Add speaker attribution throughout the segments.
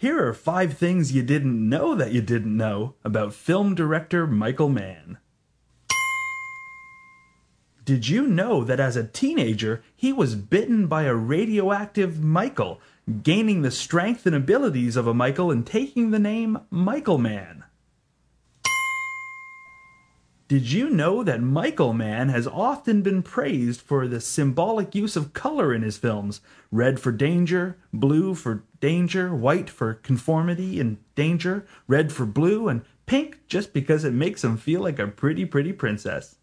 Speaker 1: Here are five things you didn't know that you didn't know about film director Michael Mann. Did you know that as a teenager he was bitten by a radioactive Michael, gaining the strength and abilities of a Michael and taking the name Michael Mann? Did you know that Michael Mann has often been praised for the symbolic use of color in his films? Red for danger, blue for danger, white for conformity and danger, red for blue, and pink just because it makes him feel like a pretty, pretty princess.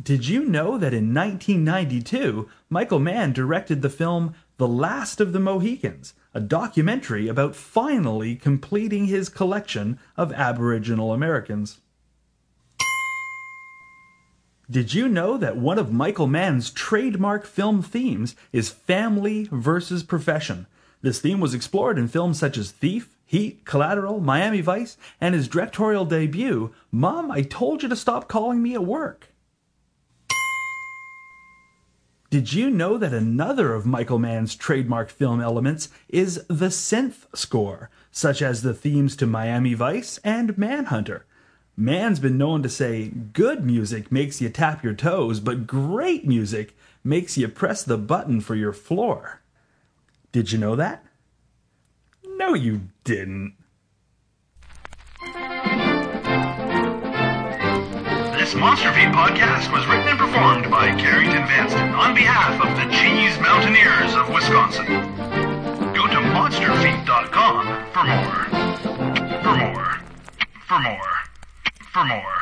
Speaker 1: Did you know that in 1992, Michael Mann directed the film The Last of the Mohicans, a documentary about finally completing his collection of Aboriginal Americans. Did you know that one of Michael Mann's trademark film themes is family versus profession? This theme was explored in films such as Thief, Heat, Collateral, Miami Vice, and his directorial debut, Mom, I Told You to Stop Calling Me at Work. Did you know that another of Michael Mann's trademark film elements is the synth score, such as the themes to Miami Vice and Manhunter? Mann's been known to say good music makes you tap your toes, but great music makes you press the button for your floor. Did you know that? No, you didn't.
Speaker 2: This Monster Feed podcast was written performed by Carrington Vanston on behalf of the Cheese Mountaineers of Wisconsin. Go to monsterfeed.com for more. For more. For more. For more.